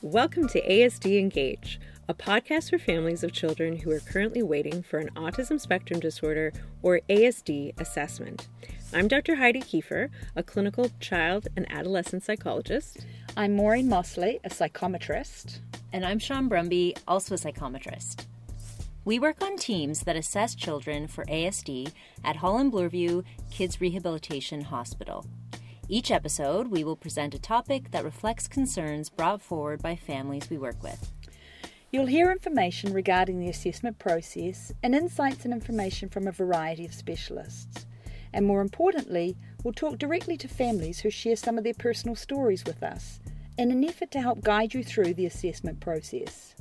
Welcome to ASD Engage, a podcast for families of children who are currently waiting for an autism spectrum disorder or ASD assessment. I'm Dr. Heidi Kiefer, a clinical child and adolescent psychologist. I'm Maureen Mosley, a psychometrist. And I'm Sean Brumby, also a psychometrist. We work on teams that assess children for ASD at Holland Bloorview Kids Rehabilitation Hospital. Each episode, we will present a topic that reflects concerns brought forward by families we work with. You'll hear information regarding the assessment process and insights and information from a variety of specialists. And more importantly, we'll talk directly to families who share some of their personal stories with us in an effort to help guide you through the assessment process.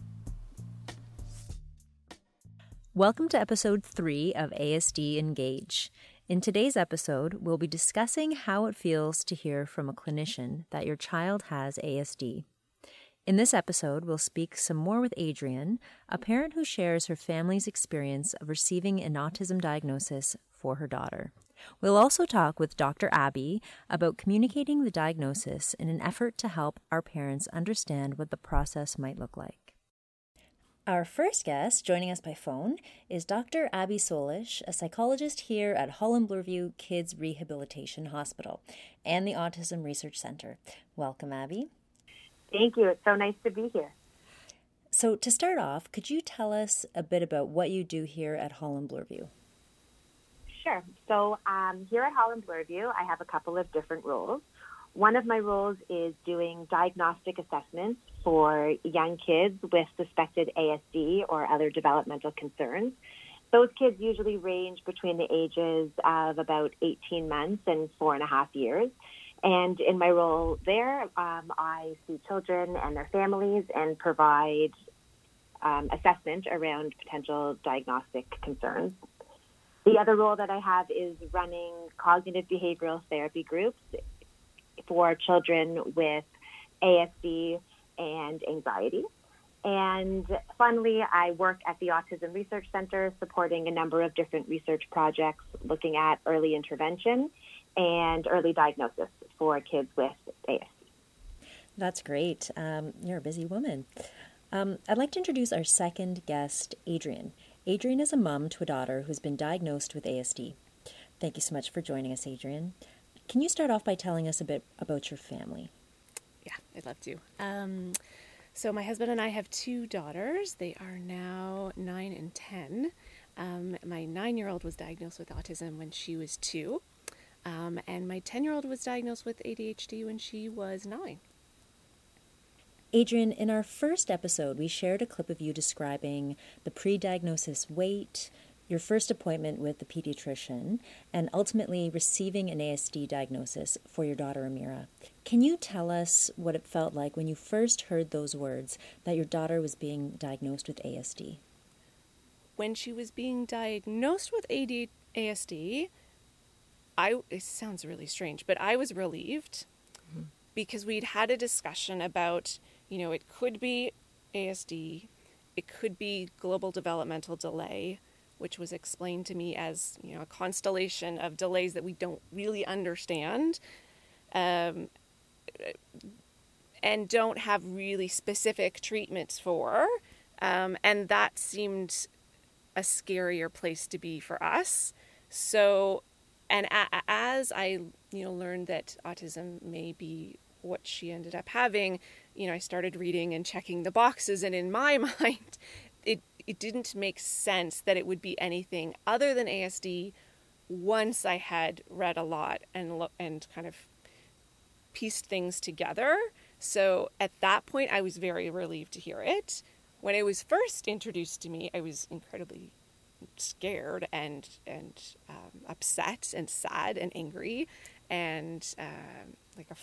Welcome to episode 3 of ASD Engage. In today's episode, we'll be discussing how it feels to hear from a clinician that your child has ASD. In this episode, we'll speak some more with Adrienne, a parent who shares her family's experience of receiving an autism diagnosis for her daughter. We'll also talk with Dr. Abby about communicating the diagnosis in an effort to help our parents understand what the process might look like. Our first guest joining us by phone is Dr. Abby Solish, a psychologist here at Holland Bloorview Kids Rehabilitation Hospital and the Autism Research Center. Welcome, Abby. Thank you. It's so nice to be here. So, to start off, could you tell us a bit about what you do here at Holland Bloorview? Sure. So, um, here at Holland Bloorview, I have a couple of different roles. One of my roles is doing diagnostic assessments for young kids with suspected ASD or other developmental concerns. Those kids usually range between the ages of about 18 months and four and a half years. And in my role there, um, I see children and their families and provide um, assessment around potential diagnostic concerns. The other role that I have is running cognitive behavioral therapy groups for children with ASD and anxiety. And finally, I work at the Autism Research Center supporting a number of different research projects looking at early intervention and early diagnosis for kids with ASD. That's great. Um, you're a busy woman. Um, I'd like to introduce our second guest, Adrienne. Adrienne is a mom to a daughter who's been diagnosed with ASD. Thank you so much for joining us, Adrienne. Can you start off by telling us a bit about your family? Yeah, I'd love to. Um, so, my husband and I have two daughters. They are now nine and 10. Um, my nine year old was diagnosed with autism when she was two, um, and my 10 year old was diagnosed with ADHD when she was nine. Adrienne, in our first episode, we shared a clip of you describing the pre diagnosis wait, your first appointment with the pediatrician, and ultimately receiving an ASD diagnosis for your daughter Amira. Can you tell us what it felt like when you first heard those words that your daughter was being diagnosed with ASD? When she was being diagnosed with AD, ASD, I it sounds really strange, but I was relieved mm-hmm. because we'd had a discussion about, you know, it could be ASD, it could be global developmental delay, which was explained to me as you know a constellation of delays that we don't really understand um, and don't have really specific treatments for um, and that seemed a scarier place to be for us. So and a- as i you know learned that autism may be what she ended up having you know i started reading and checking the boxes and in my mind it it didn't make sense that it would be anything other than ASD once I had read a lot and lo- and kind of pieced things together. So at that point, I was very relieved to hear it. When it was first introduced to me, I was incredibly scared and and um, upset and sad and angry and um, like a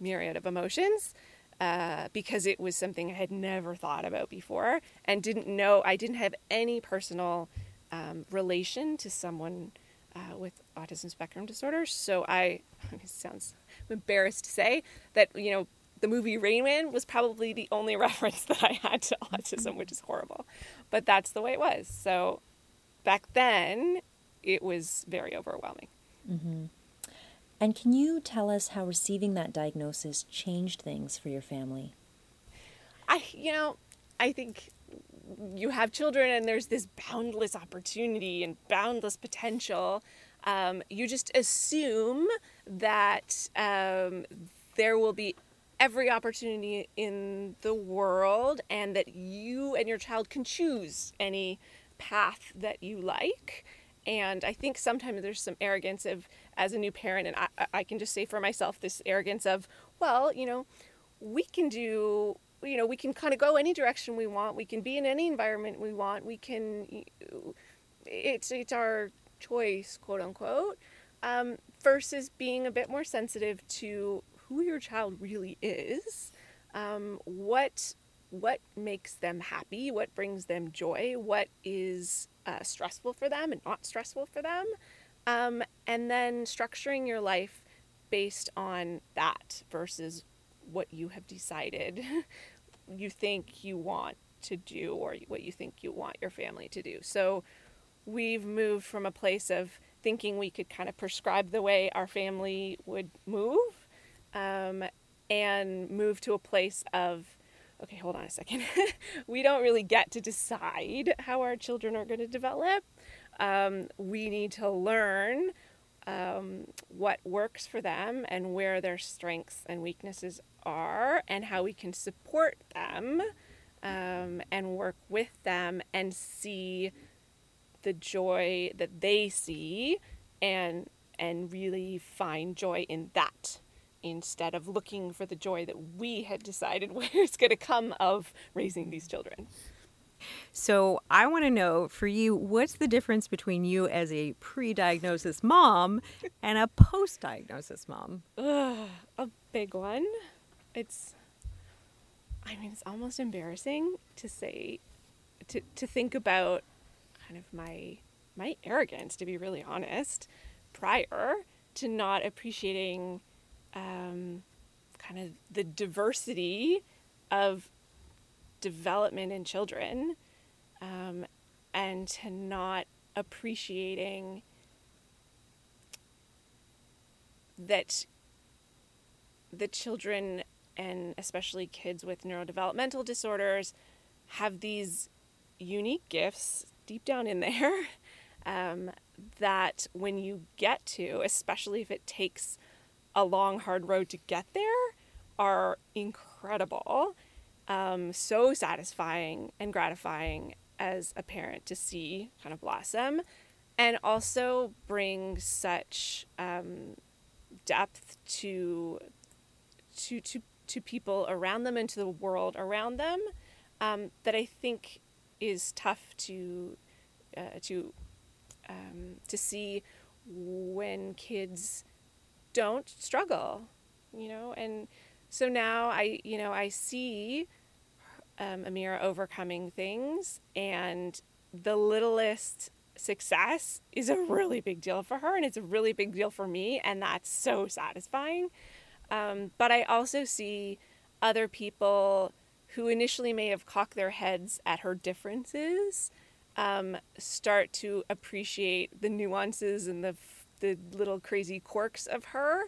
myriad of emotions uh, because it was something I had never thought about before and didn't know. I didn't have any personal um, relation to someone uh, with autism spectrum disorder. So I, it sounds I'm embarrassed to say that you know the movie Rain Man was probably the only reference that I had to autism, which is horrible, but that's the way it was. So back then, it was very overwhelming. Mm-hmm. And can you tell us how receiving that diagnosis changed things for your family? I, you know, I think you have children and there's this boundless opportunity and boundless potential. Um, you just assume that um, there will be every opportunity in the world and that you and your child can choose any path that you like. And I think sometimes there's some arrogance of, as a new parent, and I, I can just say for myself, this arrogance of, well, you know, we can do, you know, we can kind of go any direction we want. We can be in any environment we want. We can, it's, it's our choice, quote unquote, um, versus being a bit more sensitive to who your child really is, um, what what makes them happy, what brings them joy, what is uh, stressful for them and not stressful for them, um, and then structuring your life based on that versus what you have decided you think you want to do or what you think you want your family to do. So we've moved from a place of thinking we could kind of prescribe the way our family would move um, and move to a place of okay, hold on a second. we don't really get to decide how our children are going to develop. Um, we need to learn um, what works for them and where their strengths and weaknesses are, and how we can support them um, and work with them and see the joy that they see and and really find joy in that instead of looking for the joy that we had decided was going to come of raising these children. So, I want to know for you, what's the difference between you as a pre diagnosis mom and a post diagnosis mom? Ugh, a big one. It's, I mean, it's almost embarrassing to say, to, to think about kind of my my arrogance to be really honest prior to not appreciating um, kind of the diversity of development in children um, and to not appreciating that the children and especially kids with neurodevelopmental disorders have these unique gifts deep down in there um, that when you get to, especially if it takes a long, hard road to get there are incredible. Um, so satisfying and gratifying as a parent to see kind of blossom and also bring such um, depth to to to to people around them and to the world around them um, that I think is tough to uh, to um, to see when kids don't struggle, you know, and so now I, you know, I see um, Amira overcoming things, and the littlest success is a really big deal for her, and it's a really big deal for me, and that's so satisfying. Um, but I also see other people who initially may have cocked their heads at her differences um, start to appreciate the nuances and the the little crazy quirks of her,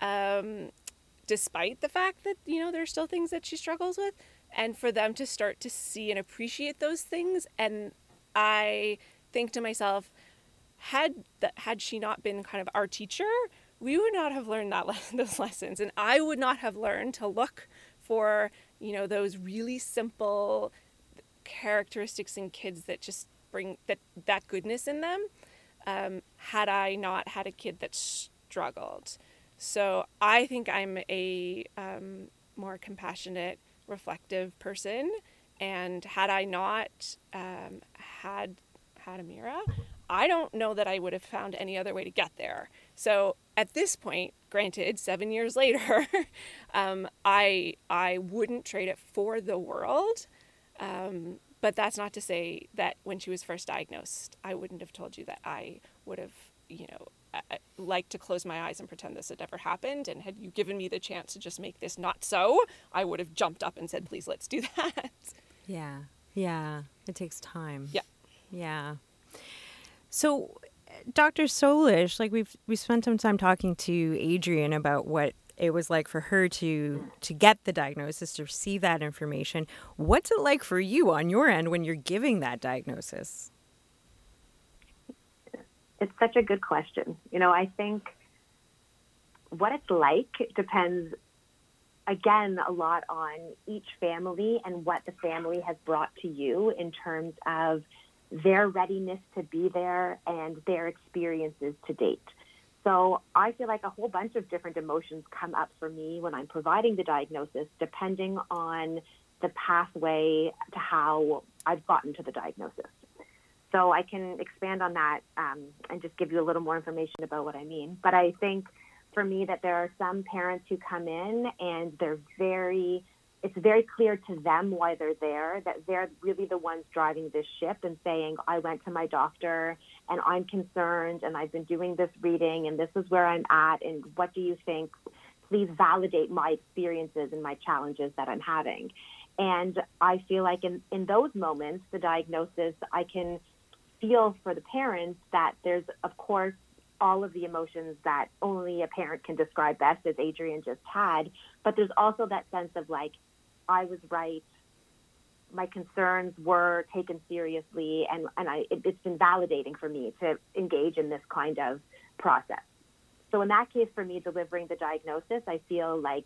um, despite the fact that you know there's still things that she struggles with, and for them to start to see and appreciate those things. And I think to myself, had had she not been kind of our teacher, we would not have learned that those lessons, and I would not have learned to look for you know those really simple characteristics in kids that just bring that that goodness in them um, had I not had a kid that struggled. So I think I'm a um, more compassionate, reflective person. And had I not um, had had Amira, I don't know that I would have found any other way to get there. So at this point, granted, seven years later, um, I I wouldn't trade it for the world. Um, but that's not to say that when she was first diagnosed, I wouldn't have told you that I would have, you know, liked to close my eyes and pretend this had never happened. And had you given me the chance to just make this not so, I would have jumped up and said, please, let's do that. Yeah. Yeah. It takes time. Yeah. Yeah. So, Dr. Solish, like we've we spent some time talking to Adrienne about what it was like for her to to get the diagnosis to receive that information what's it like for you on your end when you're giving that diagnosis it's such a good question you know i think what it's like depends again a lot on each family and what the family has brought to you in terms of their readiness to be there and their experiences to date. So I feel like a whole bunch of different emotions come up for me when I'm providing the diagnosis, depending on the pathway to how I've gotten to the diagnosis. So I can expand on that um, and just give you a little more information about what I mean. But I think for me that there are some parents who come in and they're very it's very clear to them why they're there, that they're really the ones driving this ship and saying, I went to my doctor and I'm concerned and I've been doing this reading and this is where I'm at and what do you think? Please validate my experiences and my challenges that I'm having. And I feel like in, in those moments, the diagnosis, I can feel for the parents that there's, of course, all of the emotions that only a parent can describe best, as Adrienne just had. But there's also that sense of like, I was right. My concerns were taken seriously, and, and I, it, it's been validating for me to engage in this kind of process. So, in that case, for me, delivering the diagnosis, I feel like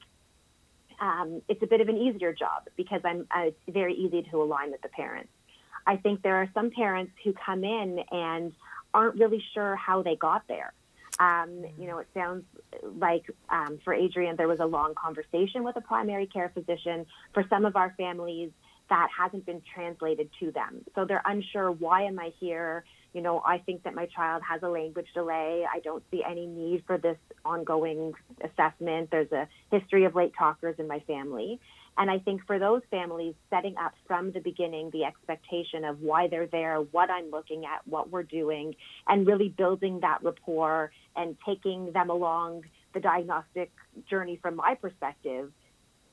um, it's a bit of an easier job because I'm uh, it's very easy to align with the parents. I think there are some parents who come in and aren't really sure how they got there. Um, you know, it sounds like um, for Adrienne, there was a long conversation with a primary care physician. For some of our families, that hasn't been translated to them. So they're unsure why am I here? You know, I think that my child has a language delay. I don't see any need for this ongoing assessment. There's a history of late talkers in my family. And I think for those families, setting up from the beginning the expectation of why they're there, what I'm looking at, what we're doing, and really building that rapport and taking them along the diagnostic journey from my perspective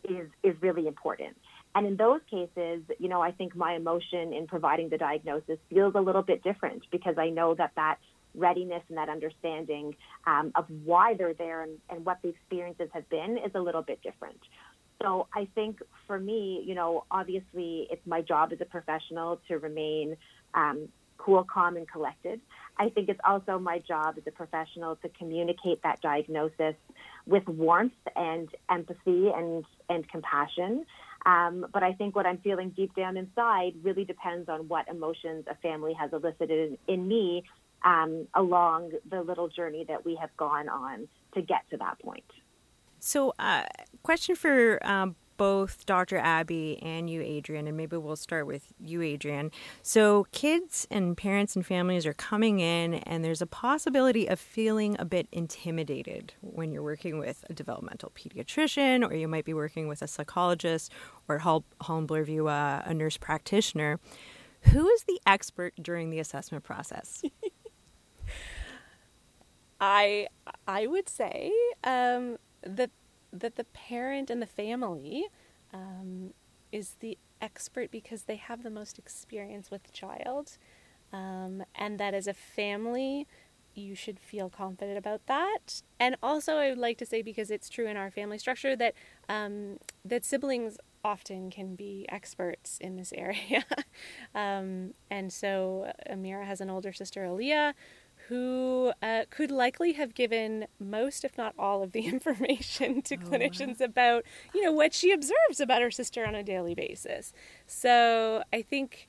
is, is really important. And in those cases, you know, I think my emotion in providing the diagnosis feels a little bit different because I know that that readiness and that understanding um, of why they're there and, and what the experiences have been is a little bit different. So I think for me, you know, obviously it's my job as a professional to remain um, cool, calm, and collected. I think it's also my job as a professional to communicate that diagnosis with warmth and empathy and, and compassion. Um, but I think what I'm feeling deep down inside really depends on what emotions a family has elicited in, in me um, along the little journey that we have gone on to get to that point. So, uh, question for um, both Dr. Abby and you, Adrienne, and maybe we'll start with you, Adrienne. So, kids and parents and families are coming in, and there's a possibility of feeling a bit intimidated when you're working with a developmental pediatrician, or you might be working with a psychologist, or Holland Bloorview, uh, a nurse practitioner. Who is the expert during the assessment process? I I would say um, that that the parent and the family um, is the expert because they have the most experience with the child, um, and that as a family, you should feel confident about that. And also, I would like to say because it's true in our family structure that um, that siblings often can be experts in this area. um, and so Amira has an older sister, Aaliyah, who uh, could likely have given most, if not all, of the information to oh, clinicians about, you know, what she observes about her sister on a daily basis. So I think,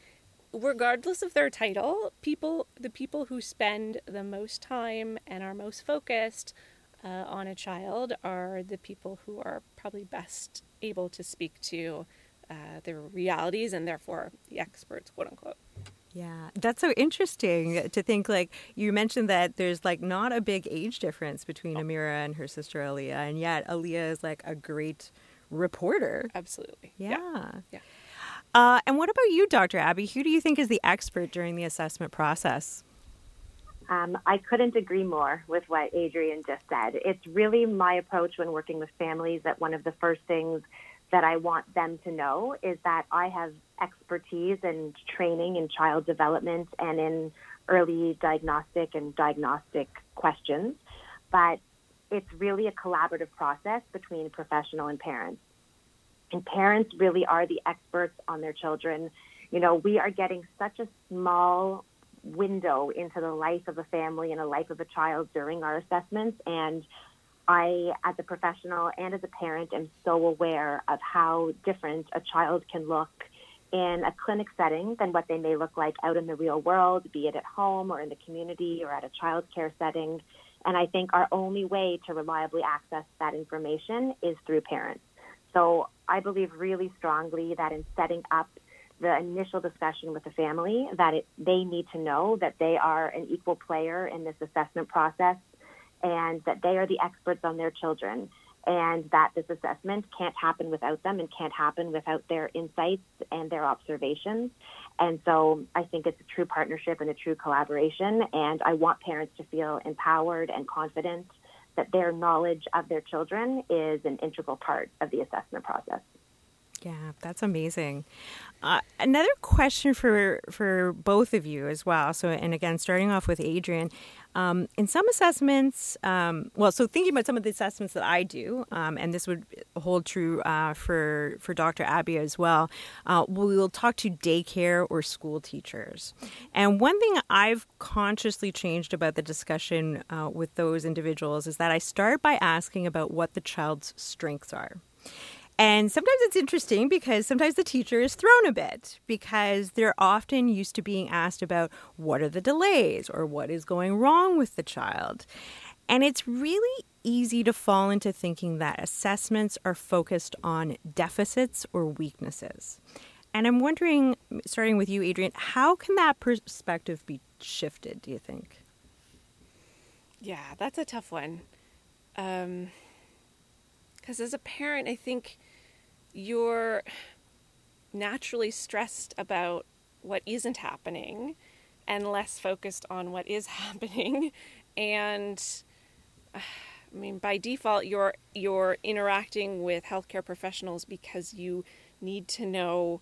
regardless of their title, people, the people who spend the most time and are most focused uh, on a child are the people who are probably best able to speak to uh, their realities and therefore the experts, quote unquote. Yeah, that's so interesting to think. Like you mentioned that there's like not a big age difference between Amira and her sister Aaliyah, and yet Aaliyah is like a great reporter. Absolutely. Yeah. Yeah. yeah. Uh, and what about you, Dr. Abby? Who do you think is the expert during the assessment process? Um, I couldn't agree more with what Adrienne just said. It's really my approach when working with families that one of the first things that I want them to know is that I have expertise and training in child development and in early diagnostic and diagnostic questions. But it's really a collaborative process between professional and parents. And parents really are the experts on their children. You know, we are getting such a small window into the life of a family and a life of a child during our assessments. And I, as a professional and as a parent, am so aware of how different a child can look in a clinic setting than what they may look like out in the real world, be it at home or in the community or at a child care setting. And I think our only way to reliably access that information is through parents. So I believe really strongly that in setting up the initial discussion with the family, that it, they need to know that they are an equal player in this assessment process and that they are the experts on their children and that this assessment can't happen without them and can't happen without their insights and their observations. And so I think it's a true partnership and a true collaboration. And I want parents to feel empowered and confident that their knowledge of their children is an integral part of the assessment process. Yeah, that's amazing. Uh, another question for for both of you as well. So, and again, starting off with Adrienne, um, in some assessments, um, well, so thinking about some of the assessments that I do, um, and this would hold true uh, for for Dr. Abby as well. Uh, we will talk to daycare or school teachers, and one thing I've consciously changed about the discussion uh, with those individuals is that I start by asking about what the child's strengths are. And sometimes it's interesting because sometimes the teacher is thrown a bit because they're often used to being asked about what are the delays or what is going wrong with the child. And it's really easy to fall into thinking that assessments are focused on deficits or weaknesses. And I'm wondering, starting with you, Adrienne, how can that perspective be shifted, do you think? Yeah, that's a tough one. Because um, as a parent, I think you're naturally stressed about what isn't happening and less focused on what is happening. And I mean by default you're you're interacting with healthcare professionals because you need to know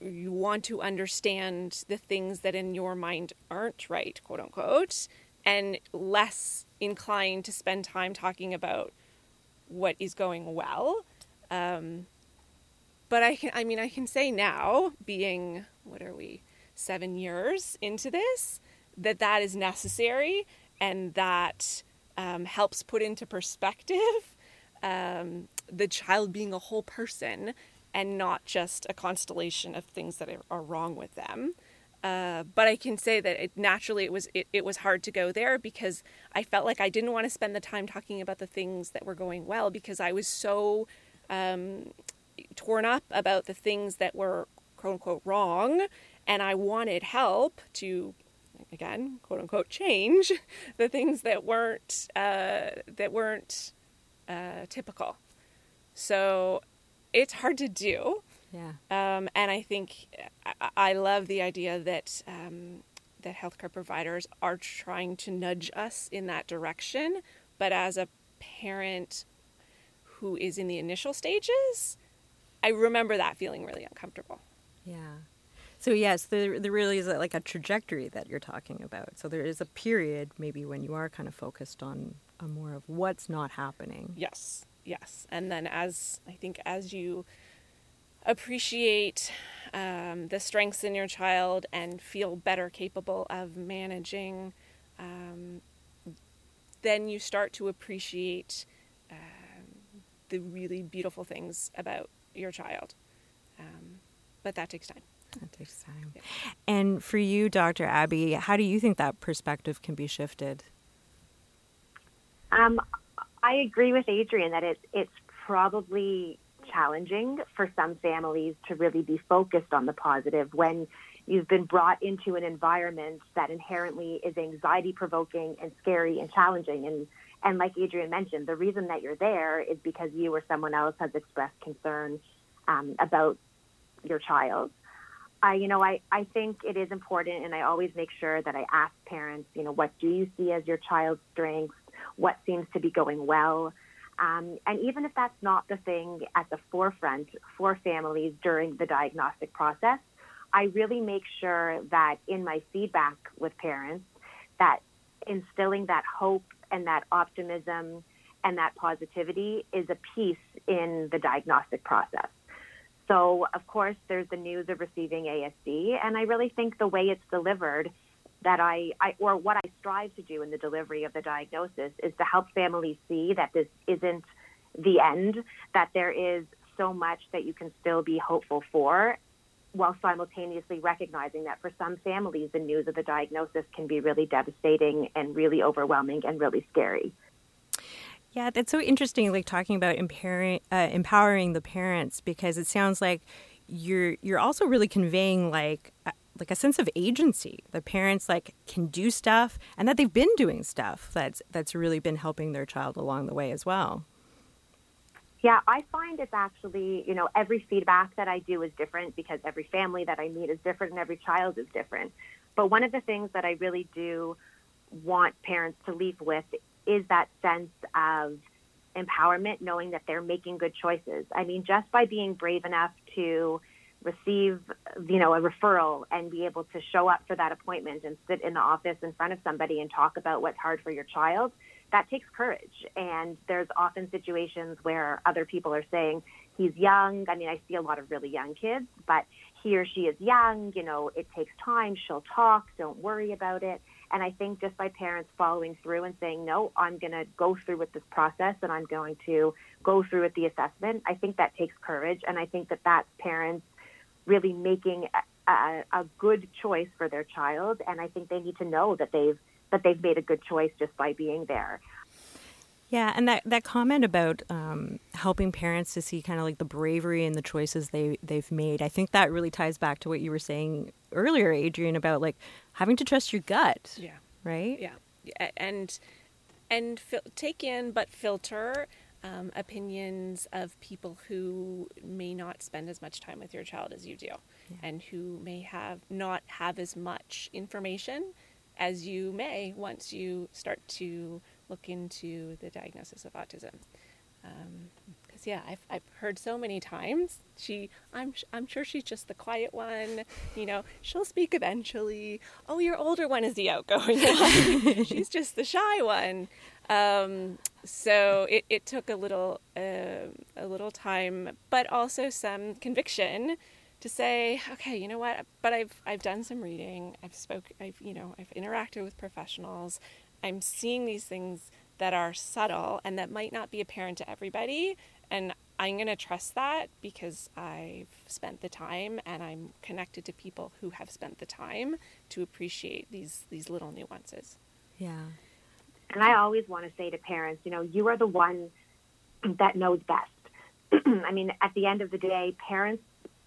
you want to understand the things that in your mind aren't right quote unquote and less inclined to spend time talking about what is going well um, but I can, I mean, I can say now, being what are we, seven years into this, that that is necessary and that um, helps put into perspective um, the child being a whole person and not just a constellation of things that are, wrong with them. Uh, but I can say that it, naturally it was it, it was hard to go there because I felt like I didn't want to spend the time talking about the things that were going well because I was so um, torn up about the things that were quote unquote wrong, and I wanted help to again quote unquote change the things that weren't uh, that weren't uh, typical. So it's hard to do. Yeah. Um, and I think I, I, love the idea that um, that healthcare providers are trying to nudge us in that direction. But as a parent who is in the initial stages, I remember that feeling really uncomfortable. Yeah. So yes, there there really is a, like a trajectory that you're talking about. So there is a period maybe when you are kind of focused on, on more of what's not happening. Yes. Yes. And then as I think as you appreciate um, the strengths in your child and feel better capable of managing, um, then you start to appreciate the really beautiful things about your child. Um, but that takes time. That takes time. Yeah. And for you, Dr. Abby, how do you think that perspective can be shifted? Um, I agree with Adrienne that it's it's probably challenging for some families to really be focused on the positive when you've been brought into an environment that inherently is anxiety provoking and scary and challenging and and like Adrienne mentioned, the reason that you're there is because you or someone else has expressed concern um, about your child. I, you know, I, I think it is important, and I always make sure that I ask parents, you know, what do you see as your child's strengths? What seems to be going well? Um, and even if that's not the thing at the forefront for families during the diagnostic process, I really make sure that in my feedback with parents, that instilling that hope and that optimism and that positivity is a piece in the diagnostic process. So, of course, there's the news of receiving ASD, and I really think the way it's delivered that I, I, or what I strive to do in the delivery of the diagnosis is to help families see that this isn't the end, that there is so much that you can still be hopeful for, while simultaneously recognizing that for some families, the news of the diagnosis can be really devastating and really overwhelming and really scary. Yeah, that's so interesting. Like talking about empowering, uh, empowering the parents because it sounds like you're you're also really conveying like like a sense of agency. The parents like can do stuff and that they've been doing stuff that's that's really been helping their child along the way as well. Yeah, I find it's actually, you know, every feedback that I do is different because every family that I meet is different and every child is different. But one of the things that I really do want parents to leave with is that sense of empowerment, knowing that they're making good choices. I mean, just by being brave enough to receive, you know, a referral and be able to show up for that appointment and sit in the office in front of somebody and talk about what's hard for your child, that takes courage. And there's often situations where other people are saying, he's young. I mean, I see a lot of really young kids, but he or she is young, you know, it takes time. She'll talk. Don't worry about it. And I think just by parents following through and saying, no, I'm going to go through with this process and I'm going to go through with the assessment, I think that takes courage. And I think that that's parents really making a, a good choice for their child. And I think they need to know that they've that they've made a good choice just by being there. Yeah, and that, that comment about um, helping parents to see kind of like the bravery and the choices they they've made, I think that really ties back to what you were saying earlier, Adrienne, about like having to trust your gut. Yeah. Right. Yeah, and and fil- take in but filter um, opinions of people who may not spend as much time with your child as you do, yeah. and who may have not have as much information as you may once you start to look into the diagnosis of autism. Because um, yeah, I've, I've heard so many times she I'm I'm sure she's just the quiet one. You know, she'll speak eventually. Oh, your older one is the outgoing one. she's just the shy one. Um, so it, it took a little uh, a little time, but also some conviction to say, okay, you know what? But I've I've done some reading. I've spoke. I've you know I've interacted with professionals. I'm seeing these things that are subtle and that might not be apparent to everybody, and I'm going to trust that because I've spent the time and I'm connected to people who have spent the time to appreciate these these little nuances. Yeah. And I always want to say to parents, you know, you are the one that knows best. I mean, at the end of the day, parents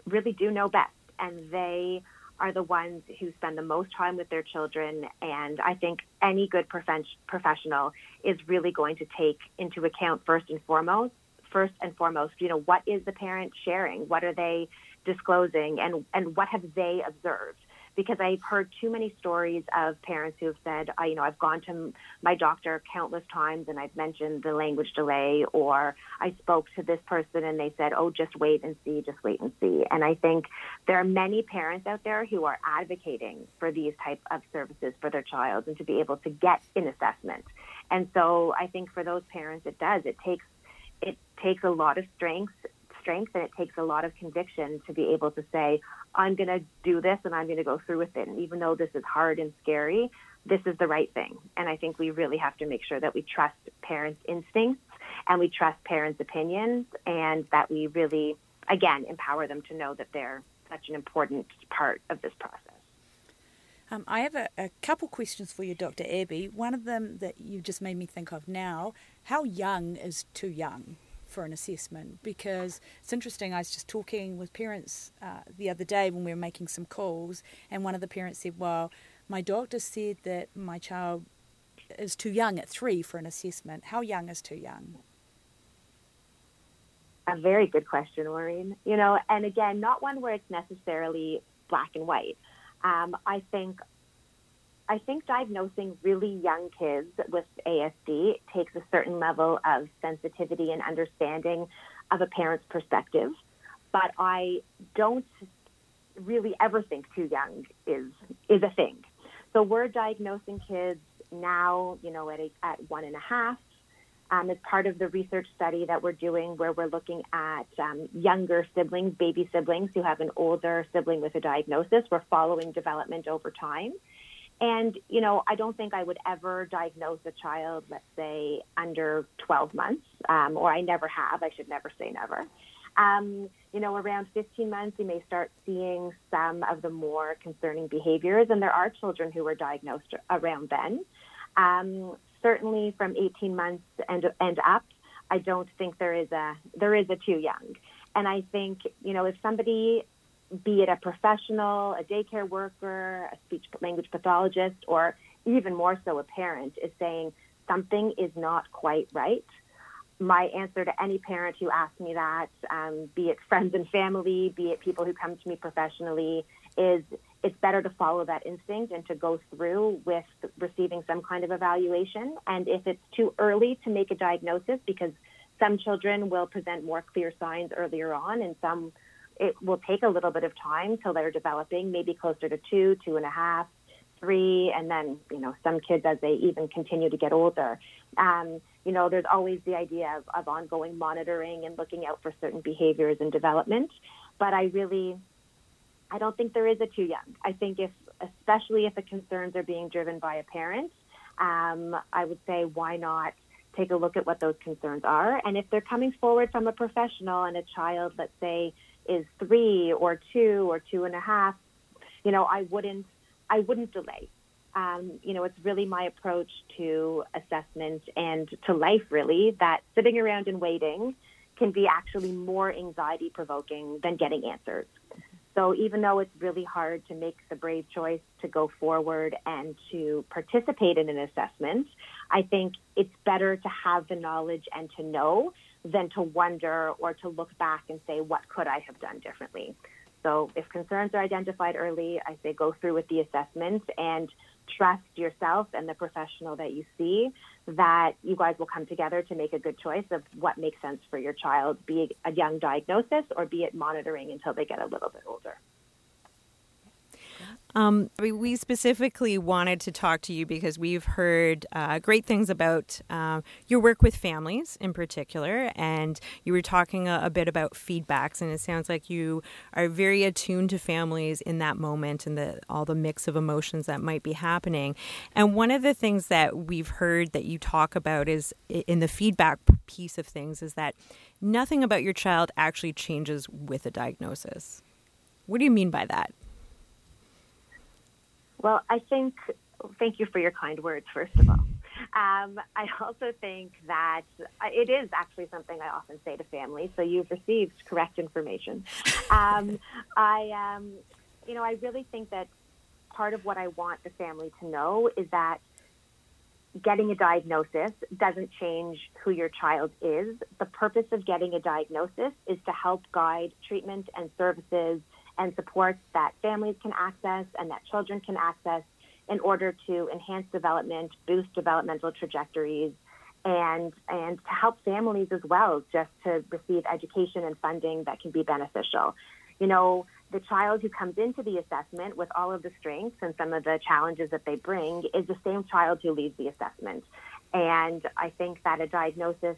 really do know best, and they are the ones who spend the most time with their children. And I think any good prof- professional is really going to take into account first and foremost, first and foremost, you know, what is the parent sharing? What are they disclosing? And, and what have they observed? Because I've heard too many stories of parents who have said, I, you know, I've gone to my doctor countless times and I've mentioned the language delay, or I spoke to this person and they said, oh, just wait and see, just wait and see. And I think there are many parents out there who are advocating for these type of services for their child and to be able to get an assessment. And so I think for those parents, it does. It takes it takes a lot of strength strength and it takes a lot of conviction to be able to say, I'm going to do this and I'm going to go through with it. And even though this is hard and scary, this is the right thing. And I think we really have to make sure that we trust parents' instincts and we trust parents' opinions and that we really, again, empower them to know that they're such an important part of this process. Um, I have a, a, couple questions for you, Dr. Abby. One of them that you just made me think of now how young is too young? For an assessment because it's interesting. I was just talking with parents uh, the other day when we were making some calls, and one of the parents said, Well, my doctor said that my child is too young at three for an assessment. How young is too young? A very good question, Maureen. You know, and again, not one where it's necessarily black and white. Um, I think I think diagnosing really young kids with ASD takes a certain level of sensitivity and understanding of a parent's perspective. But I don't really ever think too young is is a thing. So we're diagnosing kids now, you know, at, a, at one and a half. Um, as part of the research study that we're doing, where we're looking at um, younger siblings, baby siblings who have an older sibling with a diagnosis, we're following development over time. And, you know, I don't think I would ever diagnose a child, let's say, under 12 months, um, or I never have. I should never say never. Um, you know, around 15 months, you may start seeing some of the more concerning behaviors, and there are children who were diagnosed around then. Um, certainly, from 18 months and and up, I don't think there is a there is a too young. And I think you know if somebody, be it a professional, a daycare worker, a speech language pathologist, or even more so a parent, is saying something is not quite right my answer to any parent who asks me that, um, be it friends and family, be it people who come to me professionally, is it's better to follow that instinct and to go through with receiving some kind of evaluation. And if it's too early to make a diagnosis, because some children will present more clear signs earlier on, and some it will take a little bit of time till they're developing, maybe closer to two, two and a half, three, and then you know some kids as they even continue to get older. Um, you know, there's always the idea of, of ongoing monitoring and looking out for certain behaviors and development. But I really, I don't think there is a too young. I think if, especially if the concerns are being driven by a parent, um, I would say why not take a look at what those concerns are. And if they're coming forward from a professional and a child, let's say, is three or two or two and a half, you know, I wouldn't, I wouldn't delay um, you know, it's really my approach to assessment and to life, really, that sitting around and waiting can be actually more anxiety provoking than getting answers. So even though it's really hard to make the brave choice to go forward and to participate in an assessment, I think it's better to have the knowledge and to know than to wonder or to look back and say, what could I have done differently? So if concerns are identified early, I say go through with the assessment and trust yourself and the professional that you see that you guys will come together to make a good choice of what makes sense for your child, be it a young diagnosis or be it monitoring until they get a little bit older. Um, we specifically wanted to talk to you because we've heard uh, great things about uh, your work with families in particular, and you were talking a, a, bit about feedbacks, and it sounds like you are very attuned to families in that moment and the, all the mix of emotions that might be happening. And one of the things that we've heard that you talk about is in the feedback piece of things is that nothing about your child actually changes with a diagnosis. What do you mean by that? Well, I think, thank you for your kind words, first of all. Um, I also think that it is actually something I often say to families. So you've received correct information. Um, I, um, you know, I really think that part of what I want the family to know is that getting a diagnosis doesn't change who your child is. The purpose of getting a diagnosis is to help guide treatment and services and supports that families can access and that children can access in order to enhance development, boost developmental trajectories, and and to help families as well, just to receive education and funding that can be beneficial. You know, the child who comes into the assessment with all of the strengths and some of the challenges that they bring is the same child who leaves the assessment. And I think that a diagnosis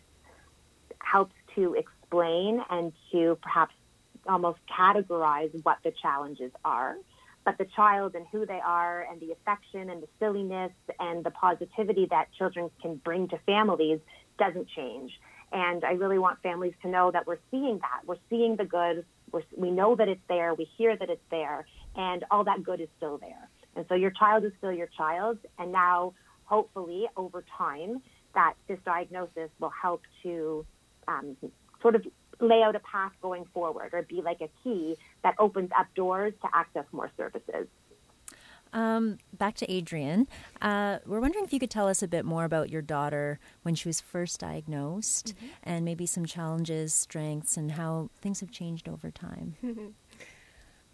helps to explain and to perhaps almost categorize what the challenges are. But the child and who they are, and the affection and the silliness and the positivity that children can bring to families doesn't change. And I really want families to know that we're seeing that. We're seeing the good. We're, we know that it's there. We hear that it's there. And all that good is still there. And so your child is still your child. And now, hopefully, over time, that this diagnosis will help to um, sort of lay out a path going forward or be like a key that opens up doors to access more services. Um, back to Adrienne. Uh, we're wondering if you could tell us a bit more about your daughter when she was first diagnosed mm-hmm. and maybe some challenges, strengths, and how things have changed over time.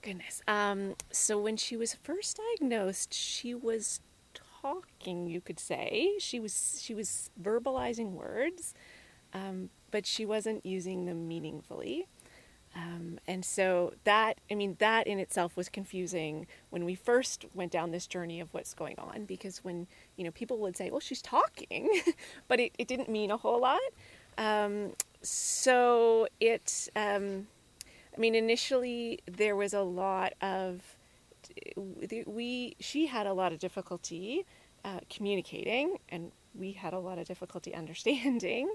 Goodness. Um, so when she was first diagnosed, she was talking, you could say. She was she was verbalizing words. Um, but she wasn't using them meaningfully. Um, and so that, I mean, that in itself was confusing when we first went down this journey of what's going on. Because when, you know, people would say, well, she's talking, but it, it didn't mean a whole lot. Um, so it, um, I mean, initially there was a lot of, we, she had a lot of difficulty uh, communicating, and we had a lot of difficulty understanding.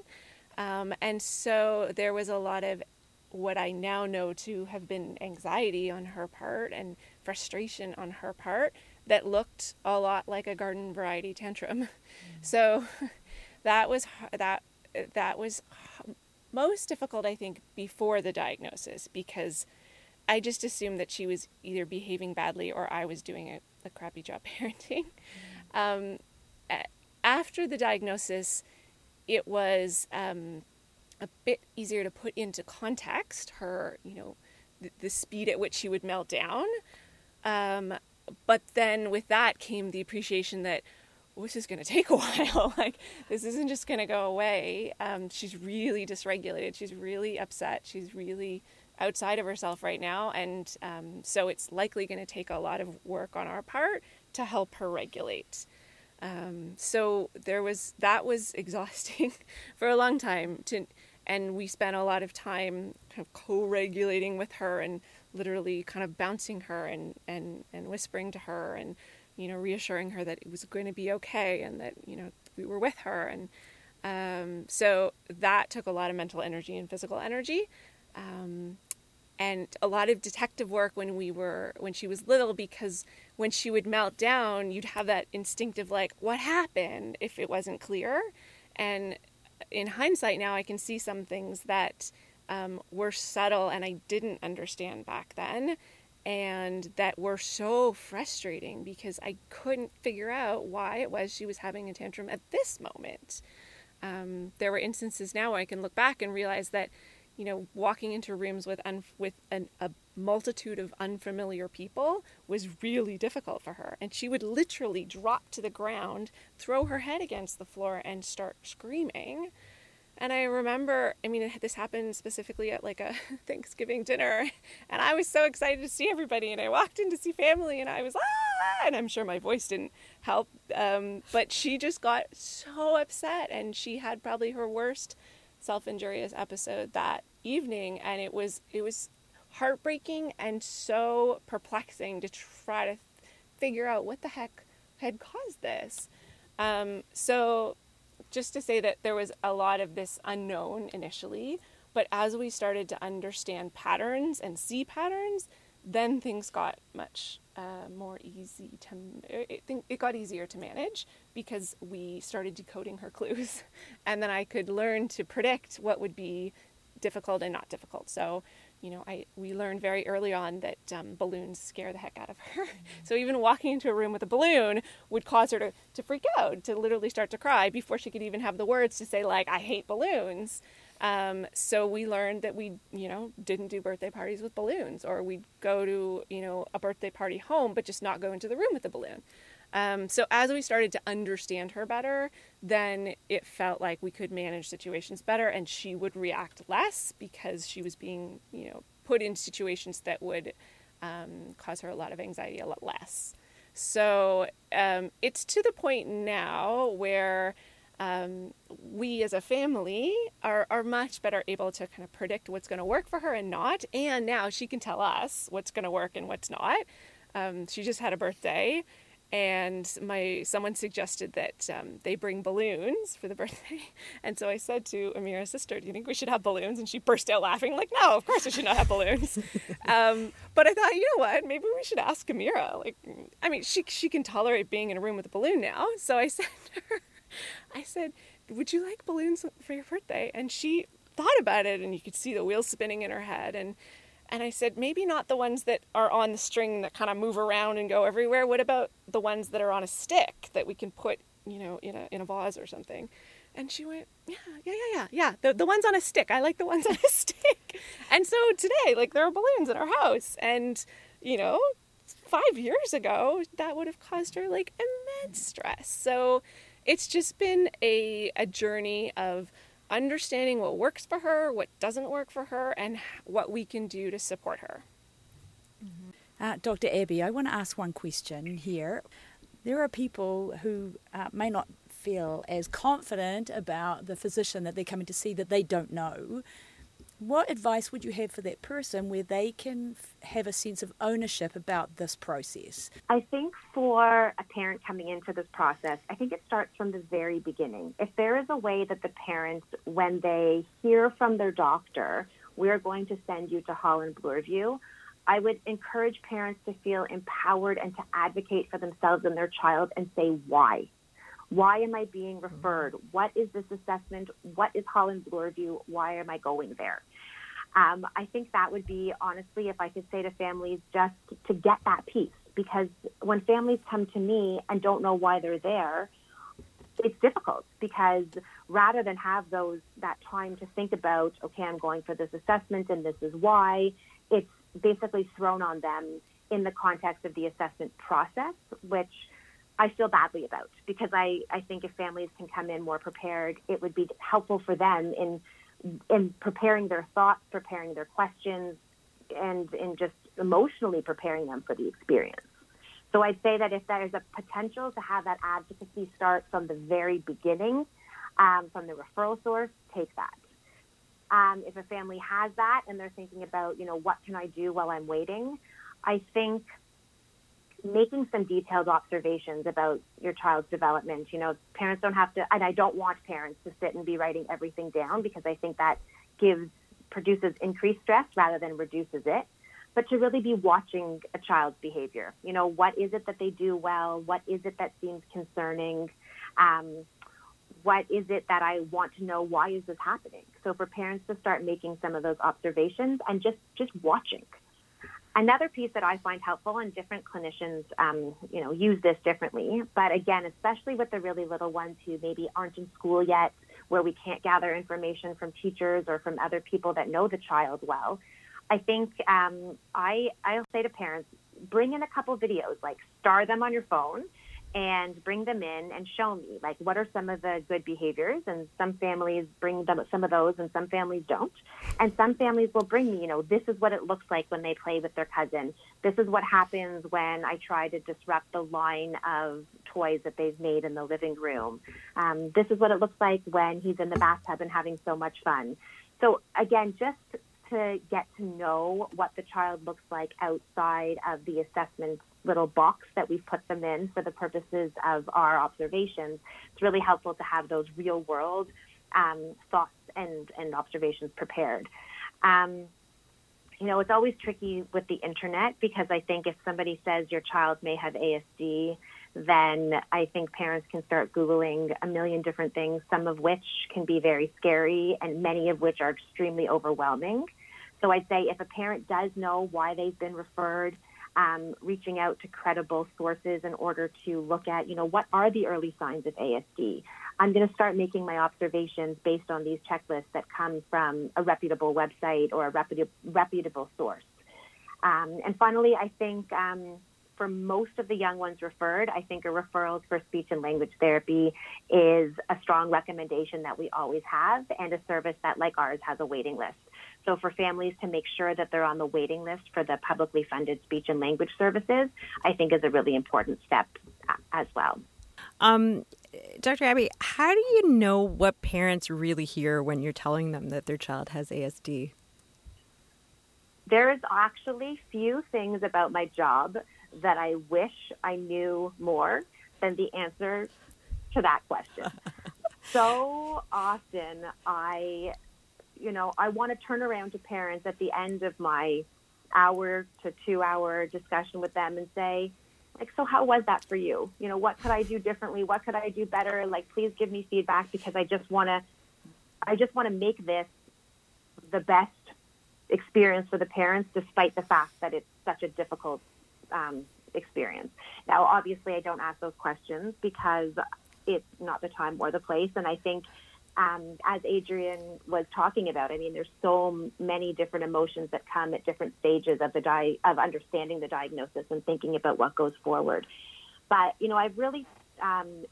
Um, and so there was a lot of what I now know to have been anxiety on her part and frustration on her part that looked a lot like a garden variety tantrum. Mm. So that was that that was most difficult I think before the diagnosis because I just assumed that she was either behaving badly or I was doing a, a crappy job parenting. Mm. Um, after the diagnosis, it was um, a bit easier to put into context her, you know, the, the speed at which she would melt down. Um, but then with that came the appreciation that well, this is going to take a while. like this isn't just going to go away. Um, she's really dysregulated. She's really upset. She's really outside of herself right now, and um, so it's likely going to take a lot of work on our part to help her regulate. Um, so there was that was exhausting for a long time to and we spent a lot of time kind of co-regulating with her and literally kind of bouncing her and, and, and whispering to her and you know reassuring her that it was going to be okay and that you know we were with her. And um, so that took a lot of mental energy and physical energy. Um, and a lot of detective work when we were when she was little because when she would melt down you'd have that instinctive like what happened if it wasn't clear and in hindsight now, I can see some things that um, were subtle and I didn't understand back then, and that were so frustrating because I couldn't figure out why it was she was having a tantrum at this moment. Um, there were instances now where I can look back and realize that, you know, walking into rooms with un- with an, a multitude of unfamiliar people was really difficult for her. And she would literally drop to the ground, throw her head against the floor, and start screaming. And I remember, I mean, this happened specifically at like a Thanksgiving dinner, and I was so excited to see everybody. And I walked in to see family, and I was ah, and I'm sure my voice didn't help, um, but she just got so upset, and she had probably her worst self-injurious episode that evening, and it was it was heartbreaking and so perplexing to try to figure out what the heck had caused this. Um, so, just to say that there was a lot of this unknown initially, but as we started to understand patterns and see patterns, then things got much uh, more easy to. It, it got easier to manage because we started decoding her clues, and then I could learn to predict what would be difficult and not difficult. So you know, I we learned very early on that um, balloons scare the heck out of her. So even walking into a room with a balloon would cause her to, to freak out, to literally start to cry before she could even have the words to say like, "I hate balloons." Um, so we learned that we, you know, didn't do birthday parties with balloons, or we'd go to, you know, a birthday party home, but just not go into the room with the balloon. Um, so as we started to understand her better, then it felt like we could manage situations better, and she would react less because she was being, you know, put in situations that would um, cause her a lot of anxiety a lot less. So um, it's to the point now where um, we as a family are, are much better able to kind of predict what's going to work for her and not. And now she can tell us what's going to work and what's not. Um, she just had a birthday and my someone suggested that um, they bring balloons for the birthday. And so i said to amira's sister do you think we should have balloons? And she burst out laughing like no of course we should not have balloons. Um, but i thought you know what? Maybe we should ask amira. Like i mean she, she can tolerate being in a room with a balloon now. So i said to her i said would you like balloons for your birthday and she thought about it and you could see the wheels spinning in her head and and I said, maybe not the ones that are on the string that kind of move around and go everywhere. What about the ones that are on a stick that we can put, you know, in a in a vase or something? And she went, yeah, yeah, yeah, yeah, yeah. The the ones on a stick. I like the ones on a stick. And so today, like there are balloons in our house, and you know, five years ago, that would have caused her like immense stress. So it's just been a a journey of understanding what works for her, what doesn't work for her, and what we can do to support her. Uh, Dr. Abby, I want to ask one question here. There are people who uh, may not feel as confident about the physician that they're coming to see that they don't know. What advice would you have for that person where they can f- have a sense of ownership about this process? I think for a parent coming into this process, I think it starts from the very beginning. If there is a way that the parents, when they hear from their doctor, we're going to send you to Holland Bloorview, I would encourage parents to feel empowered and to advocate for themselves and their child and say why. Why am I being referred? What is this assessment? What is Holland Bloorview? Why am I going there? Um, I think that would be honestly, if I could say to families, just to get that piece. Because when families come to me and don't know why they're there, it's difficult because rather than have those that time to think about, okay, I'm going for this assessment and this is why, it's basically thrown on them in the context of the assessment process, which I feel badly about because I, I think if families can come in more prepared, it would be helpful for them in in preparing their thoughts, preparing their questions, and in just emotionally preparing them for the experience. So I'd say that if there is a potential to have that advocacy start from the very beginning, um, from the referral source, take that. Um, if a family has that and they're thinking about, you know, what can I do while I'm waiting, I think making some detailed observations about your child's development. You know, parents don't have to, and I don't want parents to sit and be writing everything down because I think that gives, produces increased stress rather than reduces it. But to really be watching a child's behavior. You know, what is it that they do well? What is it that seems concerning? Um, what is it that I want to know? Why is this happening? So for parents to start making some of those observations and just, just watching Another piece that I find helpful, and different clinicians, um, you know, use this differently. But again, especially with the really little ones who maybe aren't in school yet, where we can't gather information from teachers or from other people that know the child well, I think um, I I'll say to parents, bring in a couple videos, like star them on your phone and bring them in and show me like what are some of the good behaviors? And some families bring them some of those and some families don't. And some families will bring me you know this is what it looks like when they play with their cousin. This is what happens when i try to disrupt the line of toys that they've made in the living room. Um, this is what it looks like when he's in the bathtub and having so much fun. So again just to get to know what the child looks like outside of the assessment little box that we've put them in for the purposes of our observations, it's really helpful to have those real world um, thoughts and, and observations prepared. Um, you know, it's always tricky with the internet because I think if somebody says your child may have ASD, then I think parents can start Googling a million different things, some of which can be very scary and many of which are extremely overwhelming. So I'd say if a parent does know why they've been referred, um, reaching out to credible sources in order to look at, you know, what are the early signs of ASD? I'm going to start making my observations based on these checklists that come from a reputable website or a reputable, source. Um, and finally, I think um, for most of the young ones referred, I think a referral for speech and language therapy is a strong recommendation that we always have and a service that, like ours, has a waiting list. So for families to make sure that they're on the waiting list for the publicly funded speech and language services, I think is a really important step as well. Um, Dr. Abby, how do you know what parents really hear when you're telling them that their child has ASD? There is actually few things about my job that I wish I knew more than the answer to that question. so often I you know, I want to turn around to parents at the end of my hour to two hour discussion with them and say, like, so how was that for you? You know, what could I do differently? What could I do better? Like, please give me feedback because I just want to, I just want to make this the best experience for the parents, despite the fact that it's such a difficult um, experience. Now, obviously, I don't ask those questions because it's not the time or the place, and I think um, as Adrienne was talking about, I mean, there's so many different emotions that come at different stages of the di- of understanding the diagnosis and thinking about what goes forward. But you know, I've really um,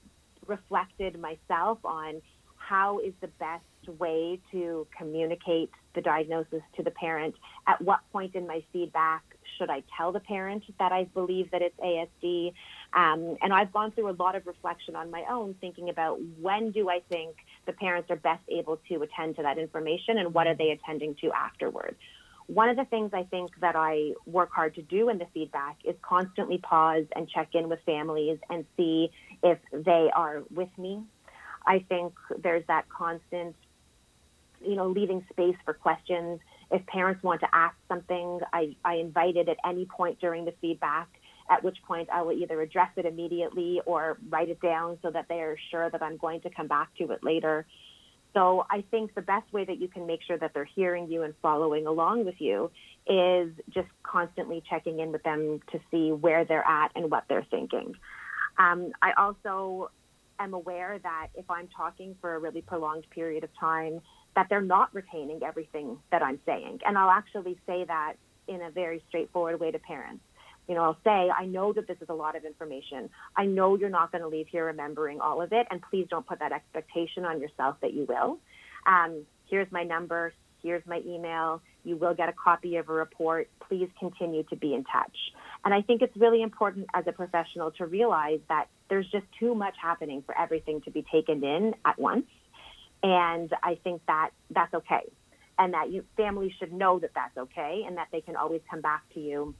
reflected myself on how is the best way to communicate the diagnosis to the parent? At what point in my feedback should I tell the parent that I believe that it's ASD? Um, and I've gone through a lot of reflection on my own, thinking about when do I think the parents are best able to attend to that information and what are they attending to afterwards. One of the things I think that I work hard to do in the feedback is constantly pause and check in with families and see if they are with me. I think there's that constant, you know, leaving space for questions. If parents want to ask something, I, I invite it at any point during the feedback, at which point I will either address it immediately or write it down so that they are sure that I'm going to come back to it later. So I think the best way that you can make sure that they're hearing you and following along with you is just constantly checking in with them to see where they're at and what they're thinking. Um, I also am aware that if I'm talking for a really prolonged period of time, that they're not retaining everything that I'm saying. And I'll actually say that in a very straightforward way to parents. You know, I'll say, I know that this is a lot of information. I know you're not going to leave here remembering all of it, and please don't put that expectation on yourself that you will. Um, here's my number. Here's my email. You will get a copy of a report. Please continue to be in touch. And I think it's really important as a professional to realize that there's just too much happening for everything to be taken in at once. And I think that that's okay. And that you, families should know that that's okay and that they can always come back to you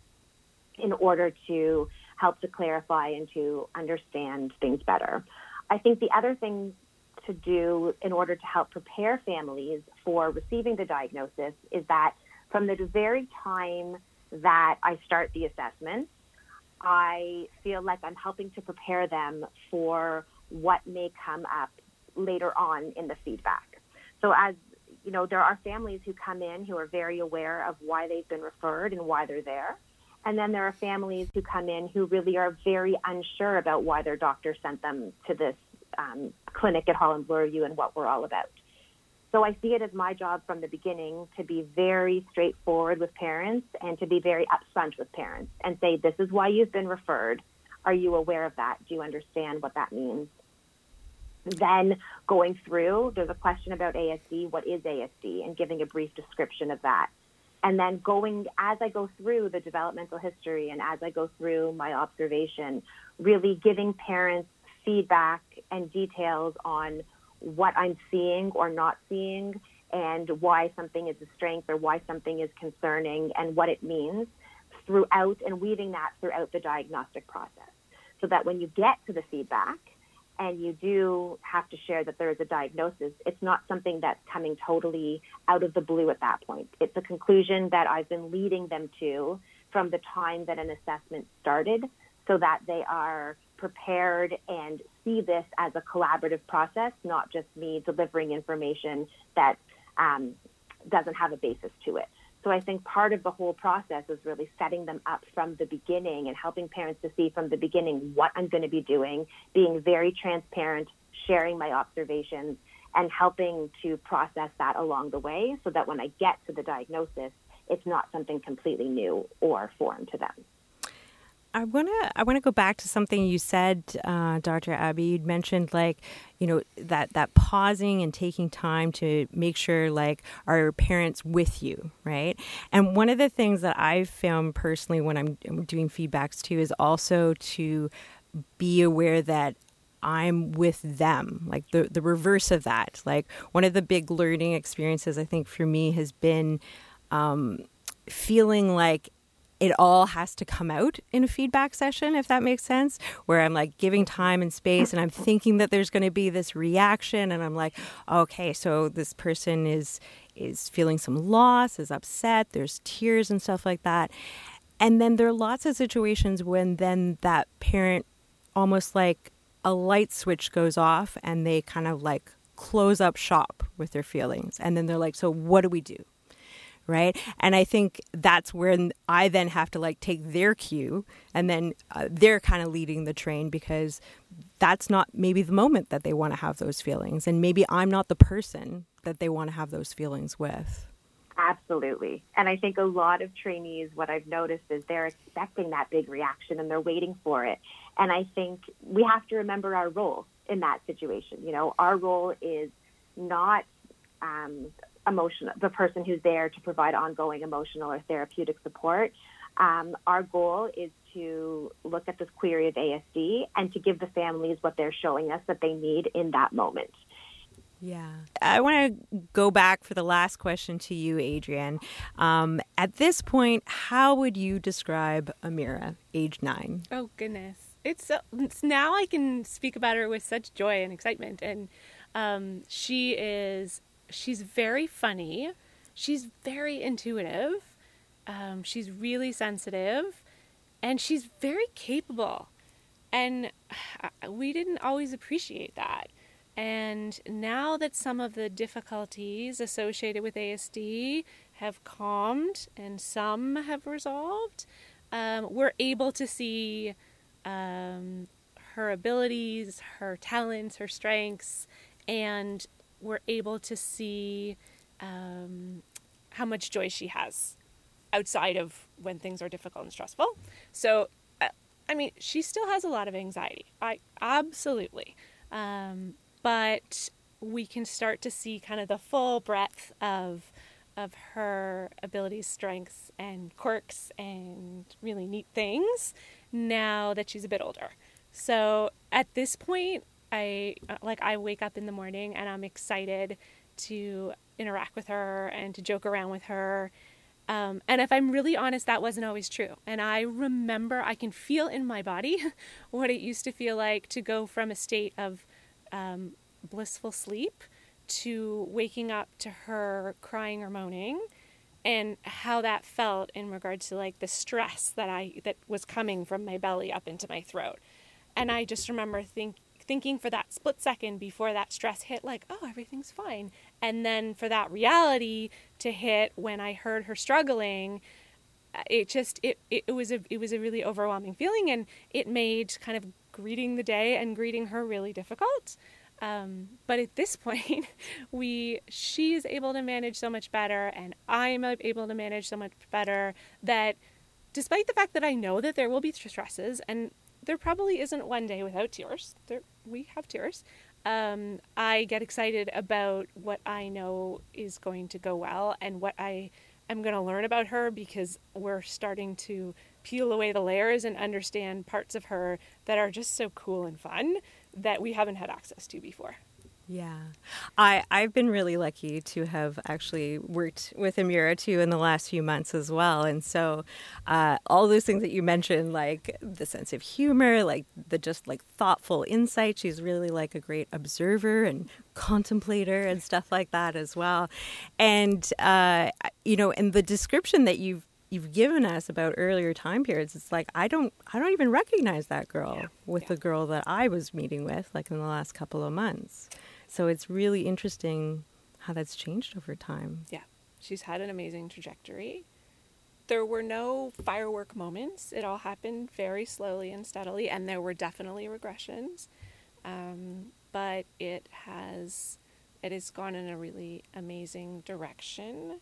in order to help to clarify and to understand things better. I think the other thing to do in order to help prepare families for receiving the diagnosis is that from the very time that I start the assessment, I feel like I'm helping to prepare them for what may come up later on in the feedback. So as you know, there are families who come in who are very aware of why they've been referred and why they're there. And then there are families who come in who really are very unsure about why their doctor sent them to this um, clinic at Holland Bloorview and what we're all about. So I see it as my job from the beginning to be very straightforward with parents and to be very upfront with parents and say, this is why you've been referred. Are you aware of that? Do you understand what that means? Then going through, there's a question about ASD. What is ASD? And giving a brief description of that. And then going, as I go through the developmental history and as I go through my observation, really giving parents feedback and details on what I'm seeing or not seeing and why something is a strength or why something is concerning and what it means throughout and weaving that throughout the diagnostic process. So that when you get to the feedback, and you do have to share that there is a diagnosis, it's not something that's coming totally out of the blue at that point. It's a conclusion that I've been leading them to from the time that an assessment started so that they are prepared and see this as a collaborative process, not just me delivering information that um, doesn't have a basis to it. So I think part of the whole process is really setting them up from the beginning and helping parents to see from the beginning what I'm going to be doing, being very transparent, sharing my observations, and helping to process that along the way so that when I get to the diagnosis, it's not something completely new or foreign to them. I want to I want to go back to something you said, uh, Dr. Abby. You'd mentioned like you know that that pausing and taking time to make sure like are your parents with you, right? And one of the things that I've found personally when I'm doing feedbacks too is also to be aware that I'm with them, like the the reverse of that. Like one of the big learning experiences I think for me has been um, feeling like it all has to come out in a feedback session, if that makes sense, where I'm like giving time and space and I'm thinking that there's going to be this reaction and I'm like, okay, so this person is is feeling some loss, is upset, there's tears and stuff like that. And then there are lots of situations when then that parent almost like a light switch goes off and they kind of like close up shop with their feelings. And then they're like, so what do we do? Right? And I think that's where I then have to like take their cue and then uh, they're kind of leading the train because that's not maybe the moment that they want to have those feelings. And maybe I'm not the person that they want to have those feelings with. Absolutely. And I think a lot of trainees, what I've noticed is they're expecting that big reaction and they're waiting for it. And I think we have to remember our role in that situation. You know, our role is not um, emotional, the person who's there to provide ongoing emotional or therapeutic support. Um, our goal is to look at this query of ASD and to give the families what they're showing us that they need in that moment. Yeah. I want to go back for the last question to you, Adrienne. Um, at this point, how would you describe Amira, age nine? Oh, goodness. It's, so, it's now I can speak about her with such joy and excitement. And um, she is, she's very funny. She's very intuitive. Um, she's really sensitive. And she's very capable. And we didn't always appreciate that. And now that some of the difficulties associated with ASD have calmed and some have resolved, um, we're able to see um, her abilities, her talents, her strengths, and we're able to see um, how much joy she has outside of when things are difficult and stressful. So, uh, I mean, she still has a lot of anxiety. I absolutely. Um, but we can start to see kind of the full breadth of of her abilities, strengths, and quirks, and really neat things now that she's a bit older. So at this point, I like I wake up in the morning and I'm excited to interact with her and to joke around with her. Um, and if I'm really honest, that wasn't always true. And I remember I can feel in my body what it used to feel like to go from a state of um, blissful sleep to waking up to her crying or moaning and how that felt in regards to like the stress that I that was coming from my belly up into my throat. And I just remember think, thinking for that split second before that stress hit like, "Oh, everything's fine." And then for that reality to hit when I heard her struggling, it just it, it, was a it was a really overwhelming feeling and it made kind of greeting the day and greeting her really difficult. Um, but at this point, we she is able to manage so much better, and I'm able to manage so much better that, despite the fact that I know that there will be stresses, and there probably isn't one day without tears. There we have tears. Um, I get excited about what I know is going to go well and what I am going to learn about her because we're starting to peel away the layers and understand parts of her that are just so cool and fun that we haven't had access to before. Yeah. I, I've been really lucky to have actually worked with Amira too in the last few months as well. And so uh, all those things that you mentioned, like the sense of humor, like the just like thoughtful insight, she's really like a great observer and contemplator and stuff like that as well. And, uh, you know, and the description that you've you've given us about earlier time periods it's like i don't i don't even recognize that girl yeah. with yeah. the girl that i was meeting with like in the last couple of months. So it's really interesting how that's changed over time. Yeah she's had an amazing trajectory. There were no firework moments. It all happened very slowly and steadily and there were definitely regressions. Um, but it has it has gone in a really amazing direction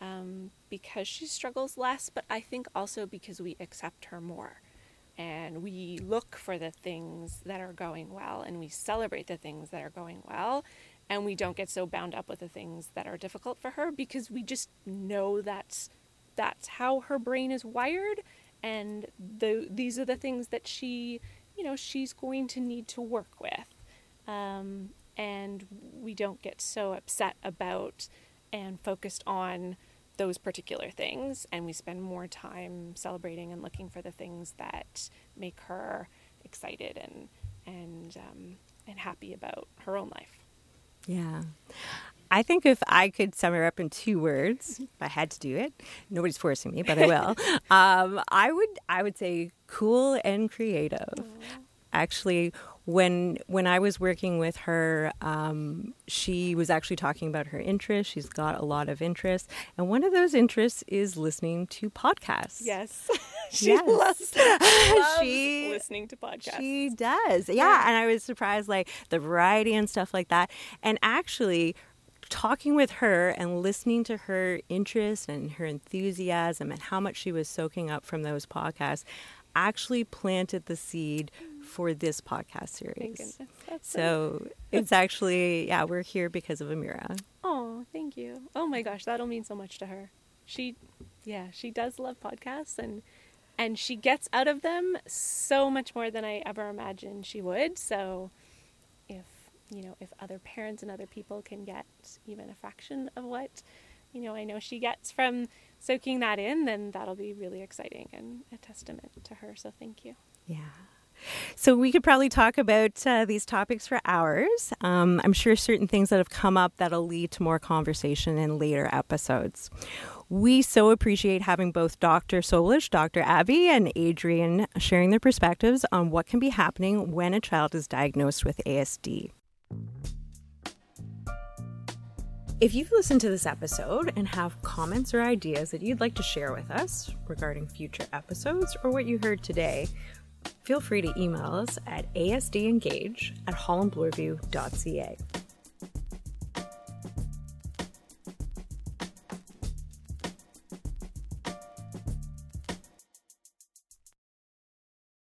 um, because she struggles less, but I think also because we accept her more. And we look for the things that are going well and we celebrate the things that are going well. And we don't get so bound up with the things that are difficult for her because we just know that's that's how her brain is wired and the these are the things that she you know she's going to need to work with um, and we don't get so upset about and focused on those particular things and we spend more time celebrating and looking for the things that make her excited and and um, and happy about her own life yeah I think if I could sum her up in two words, if I had to do it, nobody's forcing me, but I will. um, I would I would say cool and creative. Aww. Actually, when when I was working with her, um, she was actually talking about her interests. She's got a lot of interests, and one of those interests is listening to podcasts. Yes, she yes. loves, loves she, listening to podcasts. She does, yeah. yeah. And I was surprised, like the variety and stuff like that. And actually, talking with her and listening to her interest and her enthusiasm and how much she was soaking up from those podcasts actually planted the seed for this podcast series. so it's actually, yeah, we're here because of Amira. Oh, thank you. Oh my gosh, that'll mean so much to her. She, yeah, she does love podcasts and and she gets out of them so much more than I ever imagined she would. So, if you know, if other parents and other people can get even a fraction of what you know I know she gets from soaking that in, then that'll be really exciting and a testament to her. So, thank you. Yeah. So we could probably talk about uh, these topics for hours. Um, I'm sure certain things that have come up that'll lead to more conversation in later episodes. We so appreciate having both Dr. Solish, Dr. Abby, and Adrienne sharing their perspectives on what can be happening when a child is diagnosed with ASD. If you've listened to this episode and have comments or ideas that you'd like to share with us regarding future episodes or what you heard today, feel free to email us at asdengage at hollandbloorview.ca.